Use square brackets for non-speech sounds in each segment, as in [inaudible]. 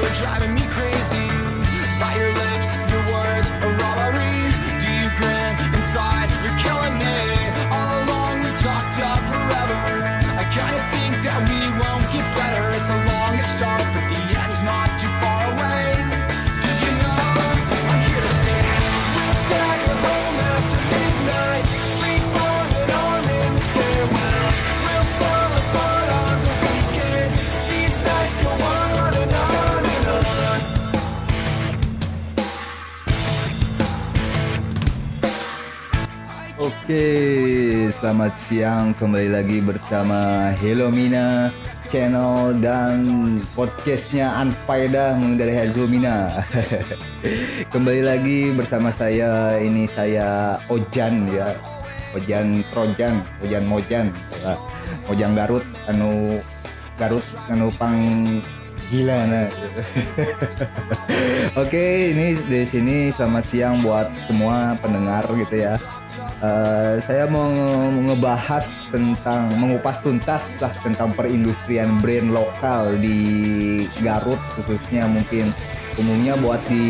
were driving me crazy. Oke, selamat siang kembali lagi bersama Hello Mina channel dan podcastnya Anfaida dari Hello Mina. [laughs] kembali lagi bersama saya ini saya Ojan ya, Ojan Trojan, Ojan Mojan, ya. Mojang Garut, anu Garut, anu pang gila nah. [laughs] Oke, ini di sini selamat siang buat semua pendengar gitu ya. Eh, saya mau ngebahas tentang mengupas tuntas lah tentang perindustrian brand lokal di Garut khususnya mungkin umumnya buat di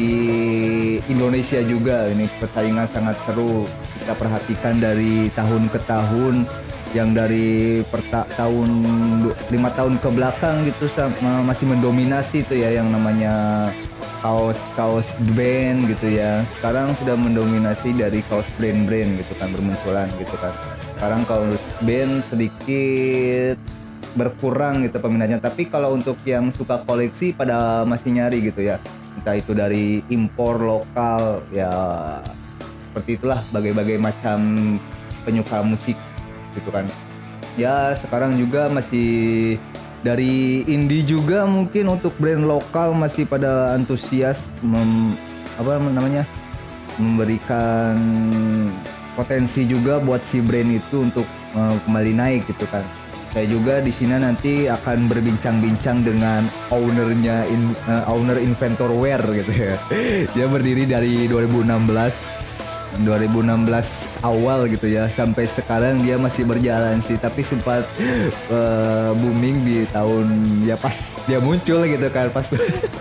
Indonesia juga. Ini persaingan sangat seru. Kita perhatikan dari tahun ke tahun yang dari perta tahun lima tahun ke belakang gitu masih mendominasi tuh ya yang namanya kaos kaos band gitu ya. Sekarang sudah mendominasi dari kaos brand-brand gitu kan bermunculan gitu kan. Sekarang kaos band sedikit berkurang gitu peminatnya. Tapi kalau untuk yang suka koleksi pada masih nyari gitu ya. Entah itu dari impor lokal ya seperti itulah bagai-bagai macam penyuka musik gitu kan. Ya sekarang juga masih dari indie juga mungkin untuk brand lokal masih pada antusias mem- apa namanya memberikan potensi juga buat si brand itu untuk eh, kembali naik gitu kan. Saya juga di sini nanti akan berbincang-bincang dengan ownernya in- eh, owner Inventor Wear gitu ya. [laughs] Dia berdiri dari 2016 2016 awal gitu ya. Sampai sekarang dia masih berjalan sih. Tapi sempat [laughs] eh, booming di tahun ya pas dia muncul gitu kan. Pas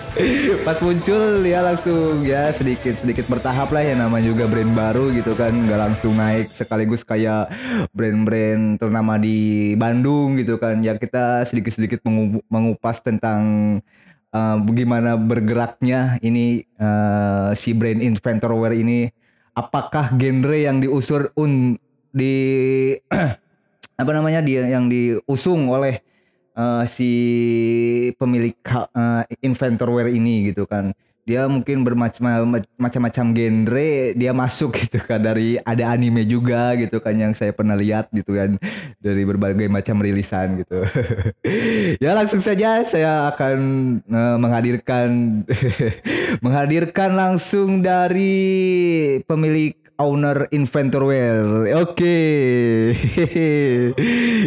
[laughs] pas muncul ya langsung ya sedikit sedikit bertahap lah ya. Nama juga brand baru gitu kan. Nggak langsung naik sekaligus kayak brand-brand ternama di Bandung gitu kan. Ya kita sedikit-sedikit mengu- mengupas tentang eh, bagaimana bergeraknya ini eh, si brand Inventor Wear ini apakah genre yang diusur un di [clears throat] apa namanya dia yang diusung oleh eh, si pemilik ha- eh, inventor wear ini gitu kan dia mungkin bermacam macam-macam genre dia masuk gitu kan dari ada anime juga gitu kan yang saya pernah lihat gitu kan dari berbagai macam rilisan gitu [laughs] ya langsung saja saya akan eh, menghadirkan [laughs] menghadirkan langsung dari pemilik owner Inventor Wear. Oke. [laughs]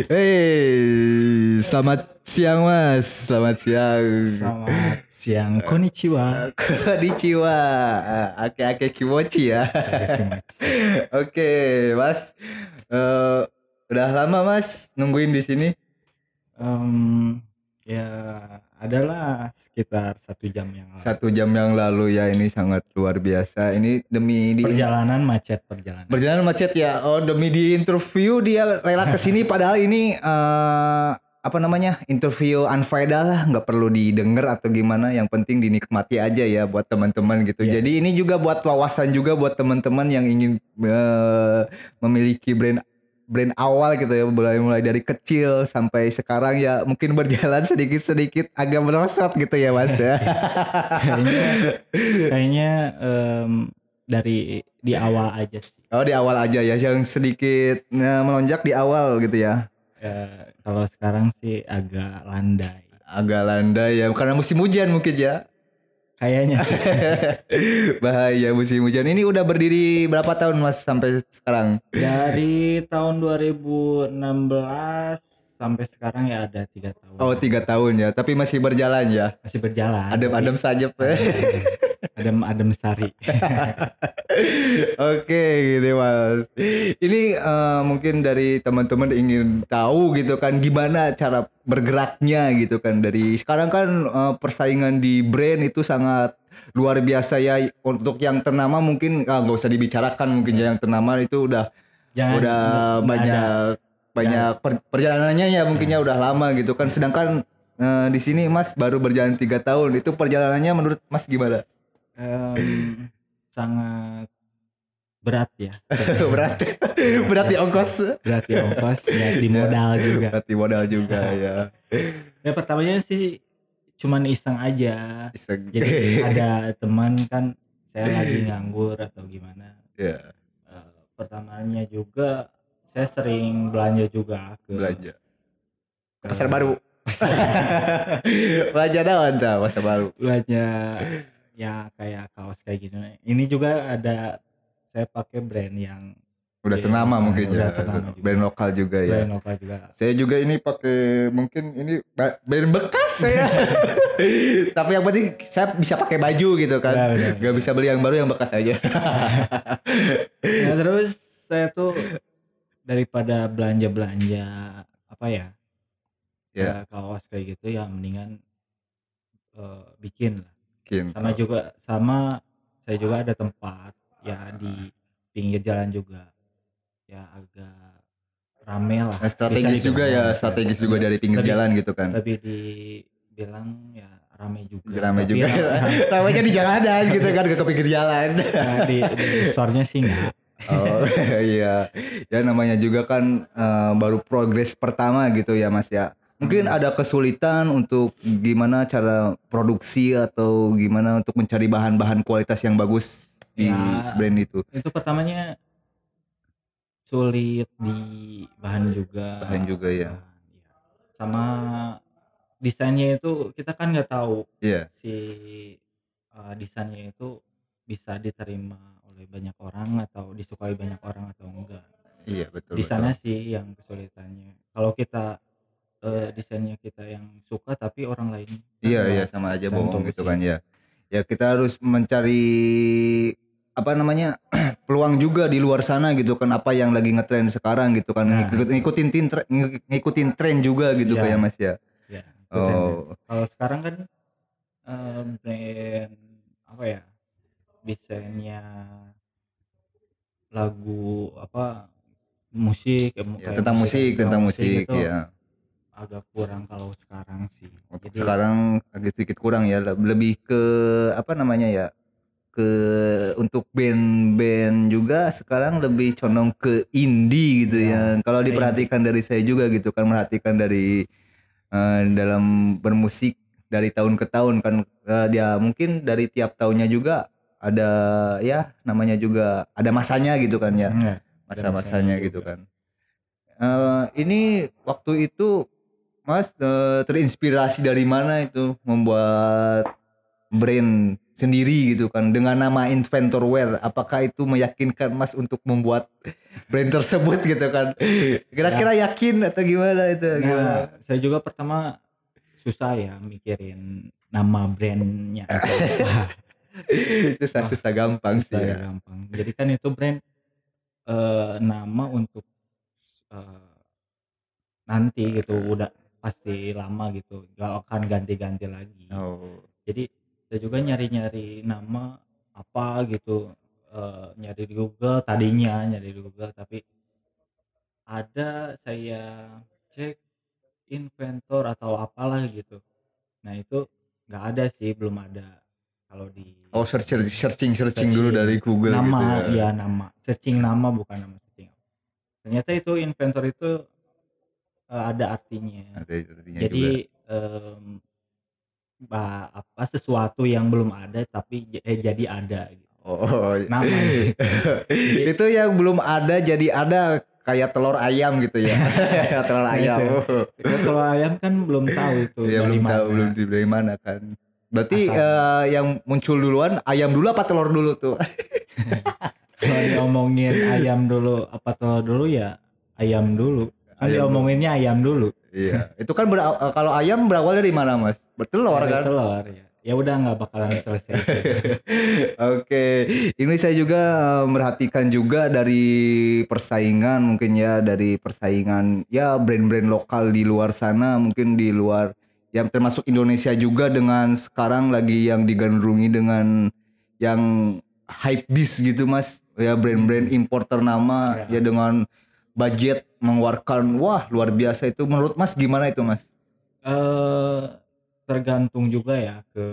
Hey, selamat siang Mas. Selamat siang. Selamat siang, konnichiwa. [laughs] Konnichiwa. Ake ake kimochi ya. [laughs] Oke, Mas. Eh, udah lama Mas nungguin di sini? Em, ya adalah sekitar satu jam yang lalu. Satu jam yang lalu ya ini sangat luar biasa. Ini demi di Perjalanan macet perjalanan. Berjalan macet ya. Oh demi di interview dia rela ke sini padahal ini eh apa namanya interview unfaedah lah nggak perlu didengar atau gimana yang penting dinikmati aja ya buat teman-teman gitu Iya. jadi ini juga buat wawasan juga buat teman-teman yang ingin eh, memiliki brand brand awal gitu ya mulai mulai dari kecil sampai sekarang ya mungkin berjalan sedikit-sedikit agak merosot gitu ya mas ya kayaknya kayaknya em, dari di awal aja sih. oh di awal aja ya yang sedikit eh, melonjak di awal gitu ya Eh, kalau sekarang sih agak landai. agak landai ya karena musim hujan mungkin ya Kayaknya [laughs] bahaya musim hujan ini udah berdiri berapa tahun mas sampai sekarang dari tahun 2016 sampai sekarang ya ada tiga tahun. oh tiga tahun ya tapi masih berjalan ya Masih berjalan. adem-adem saja Pak. Adem Adem Sari. [laughs] Oke gitu mas. Ini eh, mungkin dari teman-teman ingin tahu gitu kan gimana cara bergeraknya gitu kan. Dari sekarang kan eh, persaingan di brand itu sangat luar biasa ya. Untuk yang ternama mungkin ah, nggak usah dibicarakan mungkin ya yang ternama itu udah Jangan udah nggak ada. banyak banyak per- perjalanannya ya mungkinnya udah lama gitu kan. Sedangkan eh, di sini Mas baru berjalan tiga tahun. Itu perjalanannya menurut Mas gimana Em, sangat berat ya. [laughs] berat berat di ongkos Berat di ongkos, berat di [laughs] modal juga. berat di modal juga [laughs] ya Ya pertamanya sih cuman iseng aja. Iseng. Jadi ada teman kan saya lagi nganggur atau gimana. ya Eh, pertamanya juga saya sering belanja juga ke belanja ke pasar baru belanja daun tuh pasar baru belanja ya kayak kaos kayak gini. Ini juga ada saya pakai brand yang udah Iya, ternama udah mungkin ya ternama juga. brand lokal juga ya brand lokal juga. Saya juga ini pakai mungkin ini brand bekas saya. [laughs] Tapi yang penting saya bisa pakai baju gitu kan. Benar, Gak bisa beli yang baru yang bekas aja. [laughs] Nah, terus saya tuh daripada belanja-belanja apa ya? Ya. kayak kaos kayak gitu ya mendingan eh, bikin lah. Mungkin. Sama juga sama saya juga ada tempat ya di pinggir jalan juga. Ya agak rame lah. Nah, strategis juga ya, dibilang. strategis juga dari pinggir Lebih- jalan gitu kan. Lebih dibilang ya rame juga. Rame Tapi juga. ya, [laughs] Ramainya di jalanan gitu kan, ke pinggir jalan. [laughs] ya, di, di sih enggak. Oh [laughs] iya, ya namanya juga kan eh, baru progres pertama gitu ya Mas ya. Mungkin ada kesulitan untuk gimana cara produksi atau gimana untuk mencari bahan-bahan kualitas yang bagus di Ya. brand itu. itu pertamanya sulit di bahan juga Bahan juga ya. Sama desainnya itu kita kan nggak tahu Iya, si uh, desainnya itu bisa diterima oleh banyak orang atau disukai banyak orang atau enggak iya betul. di betul. sana sih yang kesulitannya kalau kita eh, desainnya kita yang suka tapi orang lain Iya iya sama aja bohong gitu kan ya. Ya kita harus mencari apa namanya [clears throat] peluang juga di luar sana gitu kan apa yang lagi ngetren sekarang gitu kan Nah. Ngikut- ngikutin tin tre- ngik- ngikutin tren juga gitu Iya. kayak Mas ya. ya, trennya. Oh, kalau sekarang kan eh, brand apa ya desainnya lagu apa musik ya, kayak tentang musik, tentang musik itu ya. Agak kurang kalau sekarang sih. Untuk Jadi, sekarang agak sedikit kurang ya. Le- lebih ke apa namanya ya ke untuk band-band juga sekarang lebih condong ke indie gitu Iya, ya. Kalau ke diperhatikan dari saya juga gitu kan merhatikan dari eh, dalam bermusik dari tahun ke tahun kan eh, dia mungkin dari tiap tahunnya juga ada ya namanya juga ada masanya gitu kan ya. Enggak, masa-masanya masanya gitu kan. Eh, ini waktu itu Mas eh, terinspirasi dari mana itu membuat brand sendiri gitu kan dengan nama Inventor Wear. Apakah itu meyakinkan Mas untuk membuat brand tersebut gitu kan? Kira-kira yakin atau gimana itu? Gimana? nah saya juga pertama susah ya mikirin nama brandnya [laughs] itu apa. Susah-susah gampang sih Susah ya. ya, gampang jadi kan itu brand eh, nama untuk eh, nanti gitu udah pasti lama gitu gak akan ganti-ganti lagi. Oh. jadi saya juga nyari-nyari nama apa gitu eh, nyari di Google tadinya nyari di Google tapi ada saya cek inventor atau apalah gitu. Nah itu nggak ada sih belum ada. Kalau di Oh searching searching searching dulu dari Google nama gitu ya. ya nama. Searching nama bukan nama searching. Ternyata itu inventor itu eh, ada artinya Ada artinya jadi juga. ba- apa sesuatu yang belum ada tapi eh, jadi ada gitu. Oh. nama gitu. [laughs] itu yang belum ada jadi ada kayak telur ayam gitu ya. [laughs] [laughs] telur Nah, ayam. itu. Ya, kalau ayam kan belum tahu itu Iya dari belum tahu mana. belum di dari mana kan. Berarti Asalnya. eh, yang muncul duluan ayam dulu apa telur dulu tuh? kalau diomongin ayam dulu apa telur dulu ya ayam dulu kan Ayam diomonginnya ayam dulu iya. Itu kan eh, kalau ayam berawal dari mana, Mas? Bertelur Dari kan? telur ya ya udah nggak bakalan selesai [laughs] Oke, ini saya juga eh, merhatikan juga dari persaingan mungkin ya dari persaingan ya brand-brand lokal di luar sana mungkin di luar yang termasuk Indonesia juga dengan sekarang lagi yang digandrungi dengan yang hype beast gitu mas ya brand-brand impor ternama ya Ya. dengan budget mengeluarkan wah luar biasa itu menurut mas gimana itu mas? eh tergantung juga ya ke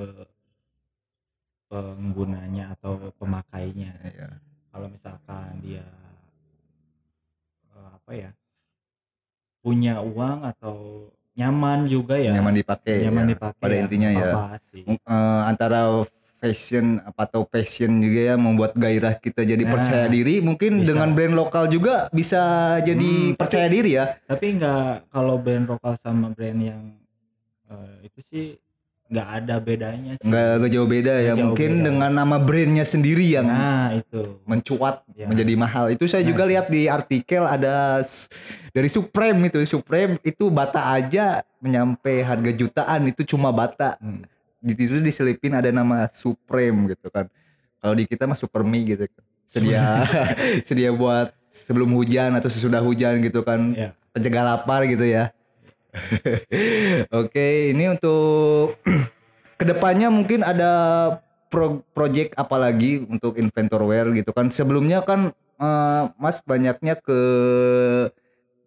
penggunanya atau pemakainya Ya. kalau misalkan dia eh, apa ya punya uang atau nyaman juga ya Nyaman dipakai nyaman ya. dipakai pada ya, intinya ya. sih eh, antara fashion apa atau passion juga ya membuat gairah kita jadi Nah, percaya diri mungkin bisa. dengan brand lokal juga bisa jadi Hmm, percaya diri ya tapi nggak kalau brand lokal sama brand yang eh, itu sih nggak ada bedanya sih nggak nggak jauh beda ya jauh mungkin beda. dengan nama brandnya sendiri yang nah itu mencuat Ya. menjadi mahal itu saya Nah. juga lihat di artikel ada dari Supreme itu Supreme itu bata aja menyampai harga jutaan itu cuma bata Hmm. Di situ diselipin ada nama Supreme gitu kan. Kalau di kita mah Supermi gitu kan. Sedia [laughs] sedia buat sebelum hujan atau sesudah hujan gitu kan. ya Pencegah lapar gitu ya. [laughs] Oke, ini untuk [clears throat] ke depannya mungkin ada pro project apa lagi untuk inventor wear gitu kan. Sebelumnya kan eh, Mas banyaknya ke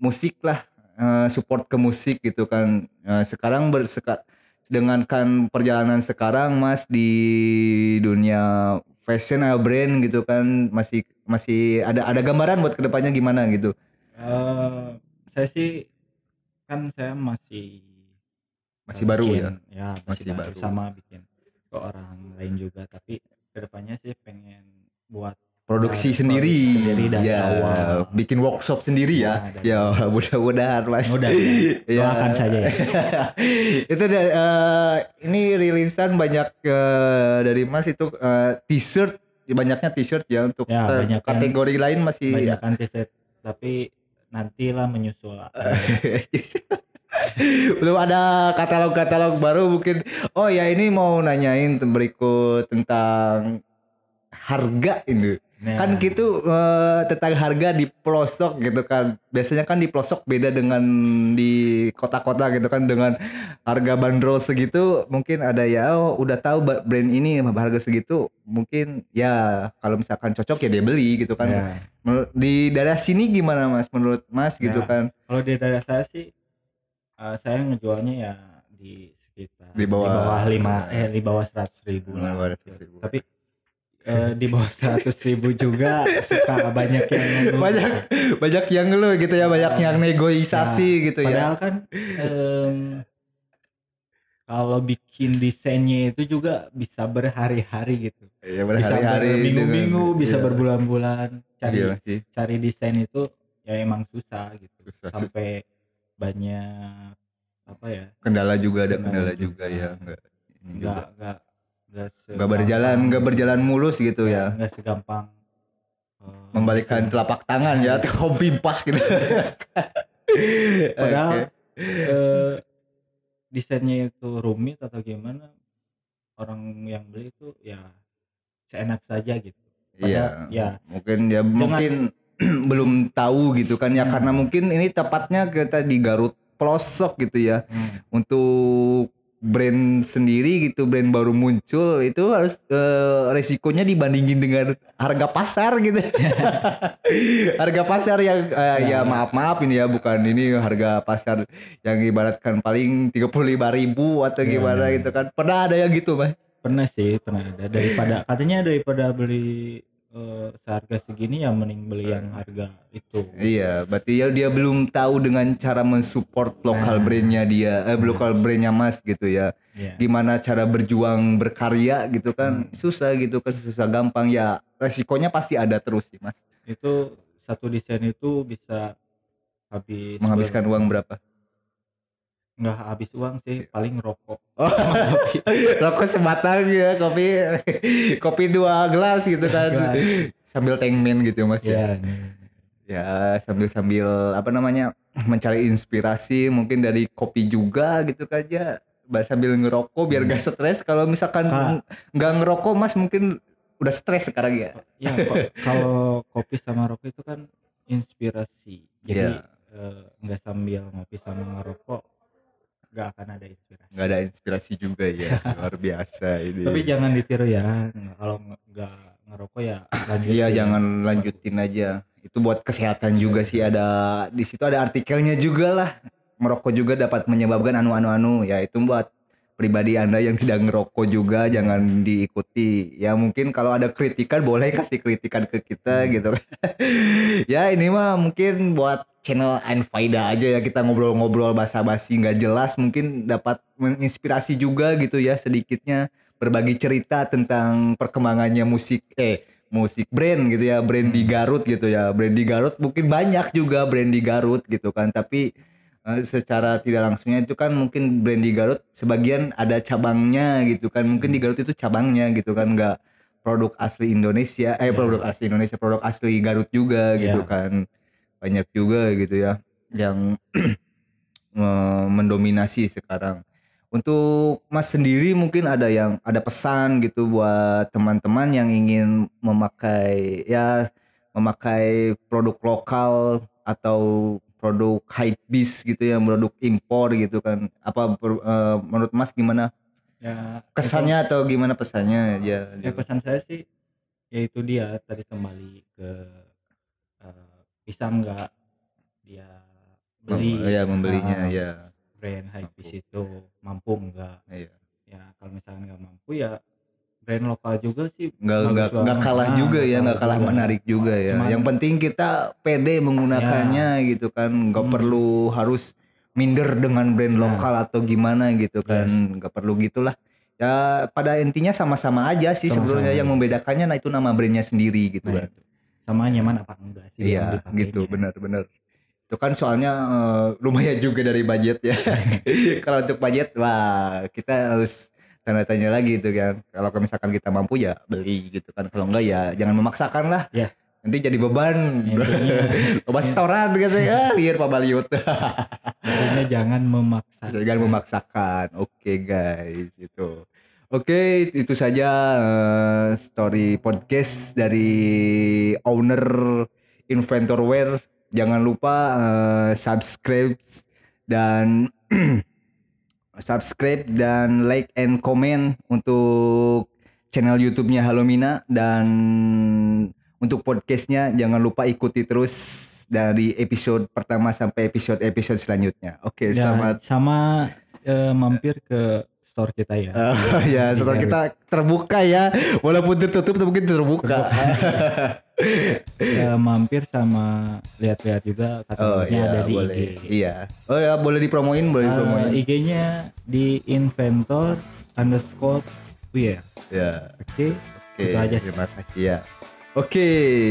musik lah, eh, support ke musik gitu kan. Eh, sekarang berseka dengan kan perjalanan sekarang Mas di dunia fashion atau brand gitu kan masih masih ada ada gambaran buat ke depannya gimana gitu. Eh, saya sih kan saya masih Masih baru bikin- ya. ya masih, Masih baru. baru. sama bikin ke orang lain juga tapi ke depannya sih pengen buat produksi Nah, sendiri, sendiri dari ya awal. bikin workshop sendiri ya. Nah, dari ya mudah-mudahan mas. Mudah, Ya. [laughs] doakan saja ya. [laughs] itu da- eh, ini rilisan banyak eh, dari mas itu eh, t-shirt. Banyaknya t-shirt ya untuk Ya, yang- kategori lain masih banyak kan t-shirt. Tapi nantilah menyusul [laughs] belum ada katalog-katalog baru mungkin. Oh ya ini mau nanyain berikut tentang harga ini Nah, kan gitu eh, tentang harga di pelosok gitu kan. Biasanya kan di pelosok beda dengan di kota-kota gitu kan. Dengan harga bandrol segitu mungkin ada ya oh udah tahu brand ini harga segitu mungkin ya kalau misalkan cocok ya dia beli gitu kan. Ya. Menurut- di daerah sini gimana mas? Menurut mas gitu Ya. kan. Kalau di daerah saya sih eh, saya ngejualnya ya di sekitar Di bawah- lima eh di bawah seratus ribu Di lah. bawah 100.000. tapi eh, di bawah seratus ribu juga suka banyak yang ngeluh. banyak banyak yang ngeluh gitu ya banyak yang negosiasi gitu ya padahal kan em, kalau bikin desainnya itu juga bisa berhari-hari gitu ya bisa berhari-hari berminggu-minggu dengan- bisa iya. berbulan-bulan cari iya sih cari desain itu ya emang susah gitu Susah, susah. sampai banyak apa ya kendala juga ada Kendala kendala juga juga. ya enggak ini juga. Nggak berjalan nggak berjalan mulus gitu ya. nggak segampang eh, membalikkan bikin- telapak tangan ya hobi pah gitu. [laughs] Padahal eh, desainnya itu rumit atau gimana orang yang beli itu ya seenak saja gitu. Iya ya. mungkin ya mungkin [clears throat] belum tahu gitu kan ya Hmm. karena mungkin ini tepatnya kita di Garut pelosok gitu ya. Hmm, untuk brand sendiri gitu brand baru muncul itu harus eh, resikonya dibandingin dengan harga pasar gitu. [laughs] Harga pasar yang eh, ya Ya. maaf maaf ini ya bukan ini harga pasar yang ibaratkan paling tiga ribu atau Ya, gimana ya, gitu kan. Pernah ada yang gitu mas? Pernah sih pernah ada. Daripada katanya daripada beli eh, seharga segini ya mending beli yang harga itu Iya, berarti ya dia belum tahu dengan cara mensupport lokal Nah. brandnya dia, eh lokal brandnya Mas gitu ya. ya Gimana cara berjuang berkarya gitu kan, Hmm. susah gitu kan, susah gampang ya. Resikonya pasti ada terus sih Mas. itu satu desain itu bisa habis Menghabiskan uang berapa? Nggak habis uang sih paling rokok Oh, [laughs] rokok sebatang ya, kopi kopi dua gelas gitu kan. Gelas. Sambil tengmen gitu Mas ya. ya nih. Ya, sambil-sambil apa namanya? mencari inspirasi mungkin dari kopi juga gitu kan ya. sambil ngerokok biar gak stres. Kalau misalkan nggak ngerokok Mas mungkin udah stres sekarang ya. Ya kalau kopi sama rokok itu kan inspirasi. Jadi Iya. eh, nggak sambil ngopi sama ngerokok nggak akan ada inspirasi. Nggak ada inspirasi juga ya. [laughs] Luar biasa ini. Tapi jangan ditiru ya. Kalau nggak ngerokok ya lanjutin. Iya jangan lanjutin aja. Itu buat kesehatan juga sih ada di situ ada artikelnya juga lah. Merokok juga dapat menyebabkan anu-anu-anu ya itu buat pribadi anda yang tidak ngerokok juga jangan diikuti ya mungkin kalau ada kritikan boleh kasih kritikan ke kita gitu [laughs] ya ini mah mungkin buat channel Anfaida aja ya kita ngobrol-ngobrol basa-basi nggak jelas mungkin dapat menginspirasi juga gitu ya sedikitnya berbagi cerita tentang perkembangannya musik eh musik brand gitu ya brand di Garut gitu ya brand di Garut mungkin banyak juga brand di Garut gitu kan tapi eh, secara tidak langsungnya itu kan mungkin brand di Garut sebagian ada cabangnya gitu kan mungkin di Garut itu cabangnya gitu kan nggak produk asli Indonesia eh Ya. produk asli Indonesia produk asli Garut juga gitu Ya. kan banyak juga gitu ya yang [clears throat] mendominasi sekarang. Untuk Mas sendiri mungkin ada yang ada pesan gitu buat teman-teman yang ingin memakai ya memakai produk lokal atau produk high bis gitu ya produk impor gitu kan. Apa eh, menurut Mas gimana? Ya, kesannya atau gimana pesannya? Ya, Ya. pesan saya sih yaitu dia tadi kembali ke bisa nggak dia beli ya membelinya ah, ya brand high Mampu. itu mampu nggak iya. ya kalau misalnya nggak mampu ya brand lokal juga sih nggak bagus nggak nggak banget. kalah Ah, juga ya nggak kalah juga. menarik juga ya Cuman- yang penting kita pede menggunakannya gitu kan nggak Hmm. perlu harus minder dengan brand Nah. lokal atau gimana gitu kan nggak perlu gitulah ya pada intinya sama-sama aja sih sebenarnya yang membedakannya nah itu nama brandnya sendiri gitu Nah, kan itu. Sama nyaman apa enggak sih iya gitu. Benar-benar itu kan soalnya eh, lumayan juga dari budget ya. [laughs] Kalau untuk budget wah kita harus tanda tanya lagi itu kan. Kalau misalkan kita mampu ya beli gitu kan. Kalau enggak ya jangan memaksakan lah. Ya. nanti jadi beban. Intinya- Loba [laughs] setoran gitu ya. Liar Pak Baliut. Jangan [laughs] memaksa jangan memaksakan. Oke guys itu Oke, itu saja eh, story podcast dari owner Inventorware. Jangan lupa eh, subscribe dan [clears throat] subscribe dan like and comment untuk channel YouTube-nya Halomina dan untuk podcastnya jangan lupa ikuti terus dari episode pertama sampai episode-episode selanjutnya. Oke, selamat sama eh, mampir ke store kita ya Oh, [laughs] ya, setelah Iya, kita terbuka ya, walaupun tertutup tapi mungkin terbuka. Eh, [laughs] mampir sama lihat-lihat juga oh katanya iya, ada di boleh. IG Iya. Oh ya, boleh dipromoin, boleh Eh, dipromoin. IG-nya di inventor underscore wear ya. oke Oke, Itu aja sih. terima kasih ya. Oke,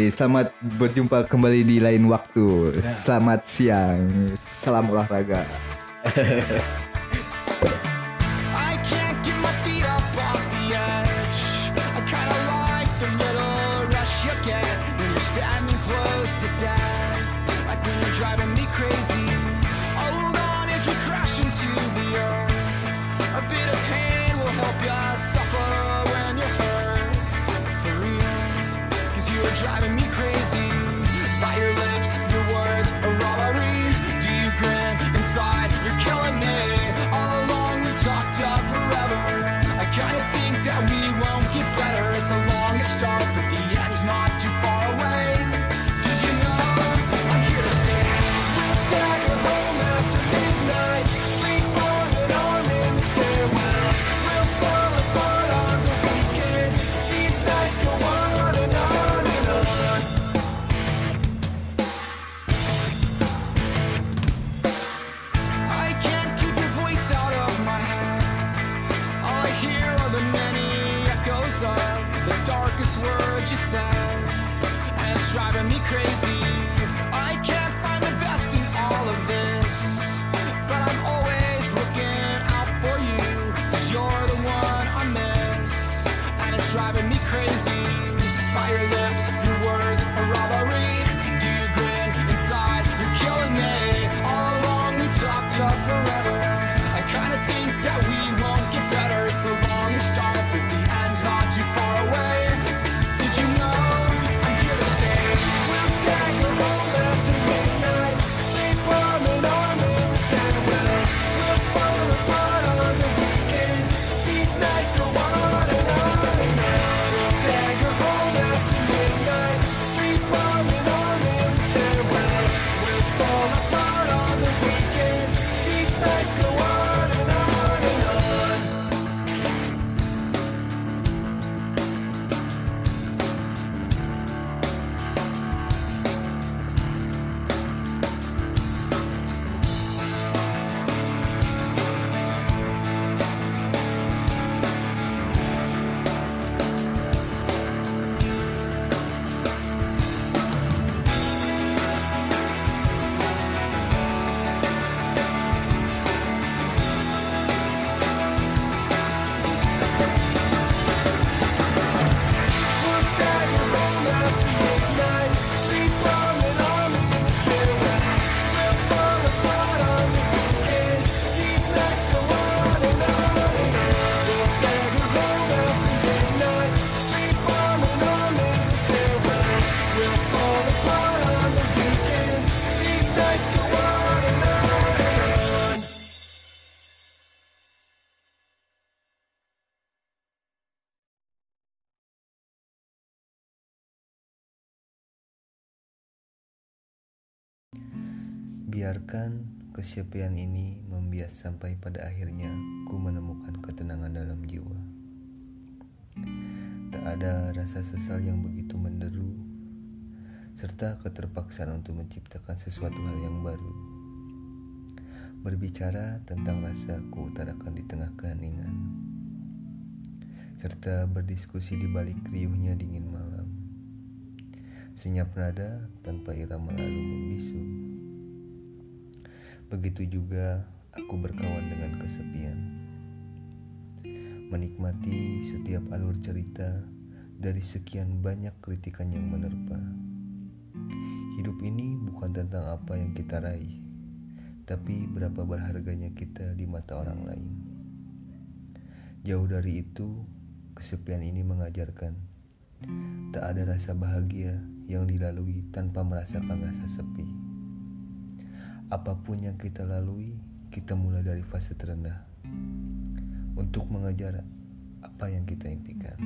selamat berjumpa kembali di lain waktu. Ya. Selamat siang. Salam olahraga. [laughs] just Biarkan kesepian ini membias sampai pada akhirnya ku menemukan ketenangan dalam jiwa. Tak ada rasa sesal yang begitu menderu, serta keterpaksaan untuk menciptakan sesuatu hal yang baru. Berbicara tentang rasa ku utarakan di tengah keheningan, serta berdiskusi di balik riuhnya dingin malam. Senyap nada tanpa irama lalu membisu. Begitu juga aku berkawan dengan kesepian. Menikmati setiap alur cerita dari sekian banyak kritikan yang menerpa. Hidup ini bukan tentang apa yang kita raih, tapi berapa berharganya kita di mata orang lain. Jauh dari itu, kesepian ini mengajarkan tak ada rasa bahagia yang dilalui tanpa merasakan rasa sepi. Apa pun yang kita lalui, kita mulai dari fase terendah untuk mengejar apa yang kita impikan.